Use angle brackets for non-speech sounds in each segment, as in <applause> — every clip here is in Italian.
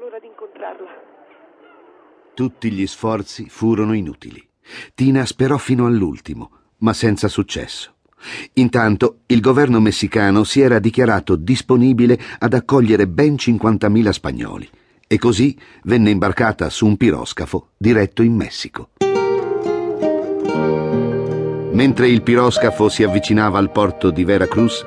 l'ora di incontrarla. Tutti gli sforzi furono inutili. Tina sperò fino all'ultimo, ma senza successo. Intanto il governo messicano si era dichiarato disponibile ad accogliere ben 50.000 spagnoli e così venne imbarcata su un piroscafo diretto in Messico. Mentre il piroscafo si avvicinava al porto di Veracruz,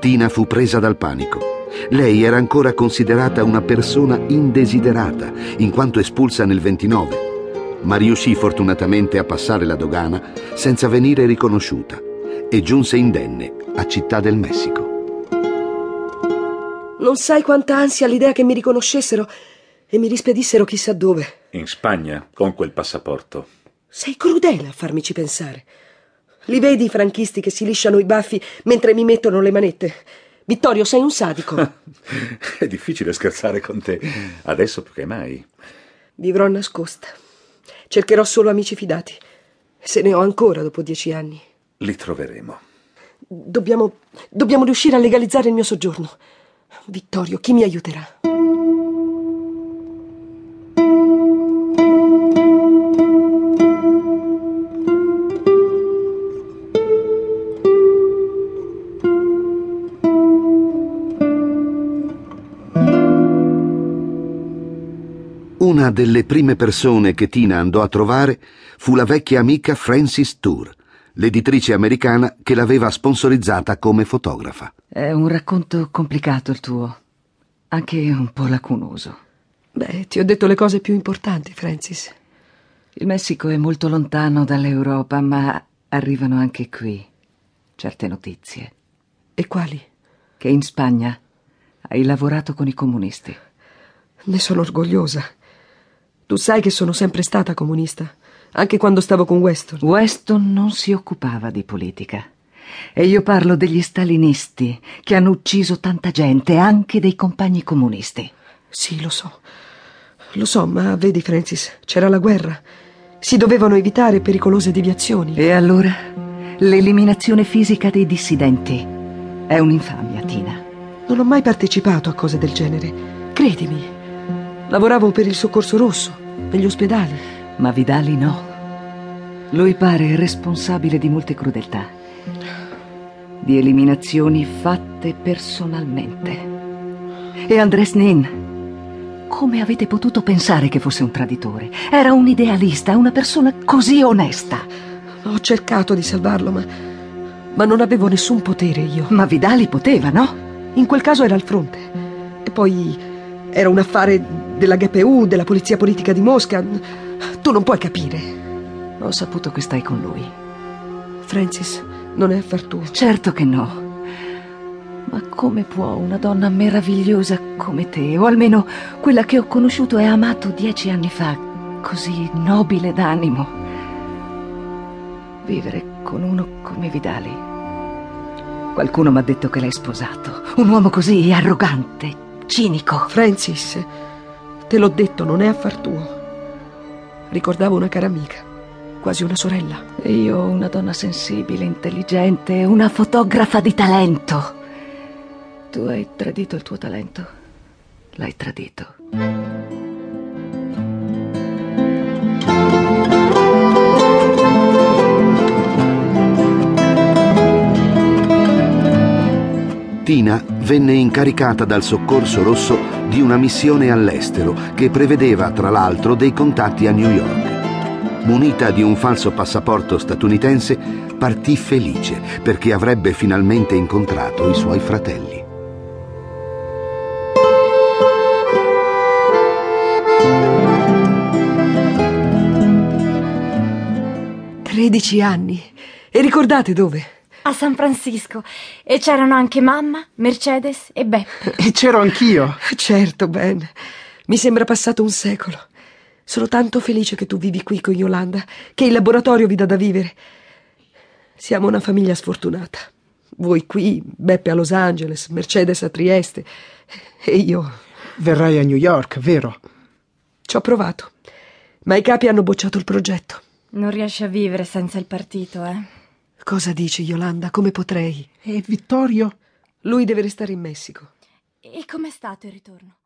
Tina fu presa dal panico. Lei era ancora considerata una persona indesiderata, in quanto espulsa nel 29, ma riuscì fortunatamente a passare la dogana senza venire riconosciuta e giunse indenne a Città del Messico. Non sai quanta ansia l'idea che mi riconoscessero e mi rispedissero chissà dove. In Spagna, con quel passaporto. Sei crudele a farmici pensare. Li vedi i franchisti che si lisciano i baffi mentre mi mettono le manette? Vittorio, sei un sadico. <laughs> È difficile scherzare con te, adesso più che mai. Vivrò nascosta. Cercherò solo amici fidati. Se ne ho ancora dopo dieci anni. Li troveremo. Dobbiamo, dobbiamo riuscire a legalizzare il mio soggiorno. Vittorio, chi mi aiuterà? Una delle prime persone che Tina andò a trovare fu la vecchia amica Frances Tour, l'editrice americana che l'aveva sponsorizzata come fotografa. È un racconto complicato il tuo, anche un po' lacunoso. Beh, ti ho detto le cose più importanti, Francis. Il Messico è molto lontano dall'Europa, ma arrivano anche qui certe notizie. E quali? Che in Spagna hai lavorato con i comunisti. Ne sono orgogliosa. Tu sai che sono sempre stata comunista, anche quando stavo con Weston. Weston non si occupava di politica. E io parlo degli stalinisti che hanno ucciso tanta gente, anche dei compagni comunisti. Sì, lo so. Lo so, ma vedi, Francis, c'era la guerra. Si dovevano evitare pericolose deviazioni. E allora? L'eliminazione fisica dei dissidenti. È un'infamia, Tina. Non ho mai partecipato a cose del genere. Credimi. Lavoravo per il soccorso rosso, per gli ospedali. Ma Vidali no. Lui pare responsabile di molte crudeltà. Di eliminazioni fatte personalmente. E Andres Nin? Come avete potuto pensare che fosse un traditore? Era un idealista, una persona così onesta. Ho cercato di salvarlo, ma. ma non avevo nessun potere io. Ma Vidali poteva, no? In quel caso era al fronte. E poi era un affare della GPU, della polizia politica di Mosca. Tu non puoi capire. Ho saputo che stai con lui. Francis, non è affar tuo. Certo che no. Ma come può una donna meravigliosa come te, o almeno quella che ho conosciuto e amato dieci anni fa, così nobile d'animo, vivere con uno come Vidali? Qualcuno mi ha detto che l'hai sposato. Un uomo così arrogante, cinico. Francis, te l'ho detto, non è affar tuo. Ricordavo una cara amica, quasi una sorella. E io una donna sensibile, intelligente, una fotografa di talento. Tu hai tradito il tuo talento. L'hai tradito. Tina venne incaricata dal Soccorso Rosso di una missione all'estero che prevedeva tra l'altro dei contatti a New York. Munita di un falso passaporto statunitense, partì felice perché avrebbe finalmente incontrato i suoi fratelli. Tredici anni. E ricordate dove? A San Francisco. E c'erano anche mamma, Mercedes e Beppe. E c'ero anch'io. Certo, Ben. Mi sembra passato un secolo. Sono tanto felice che tu vivi qui con Yolanda, che il laboratorio vi dà da vivere. Siamo una famiglia sfortunata. Voi qui, Beppe a Los Angeles, Mercedes a Trieste. E io. Verrai a New York, vero? Ci ho provato. Ma i capi hanno bocciato il progetto. Non riesci a vivere senza il partito, eh? Cosa dici, Yolanda? Come potrei? E Vittorio? Lui deve restare in Messico. E com'è stato il ritorno?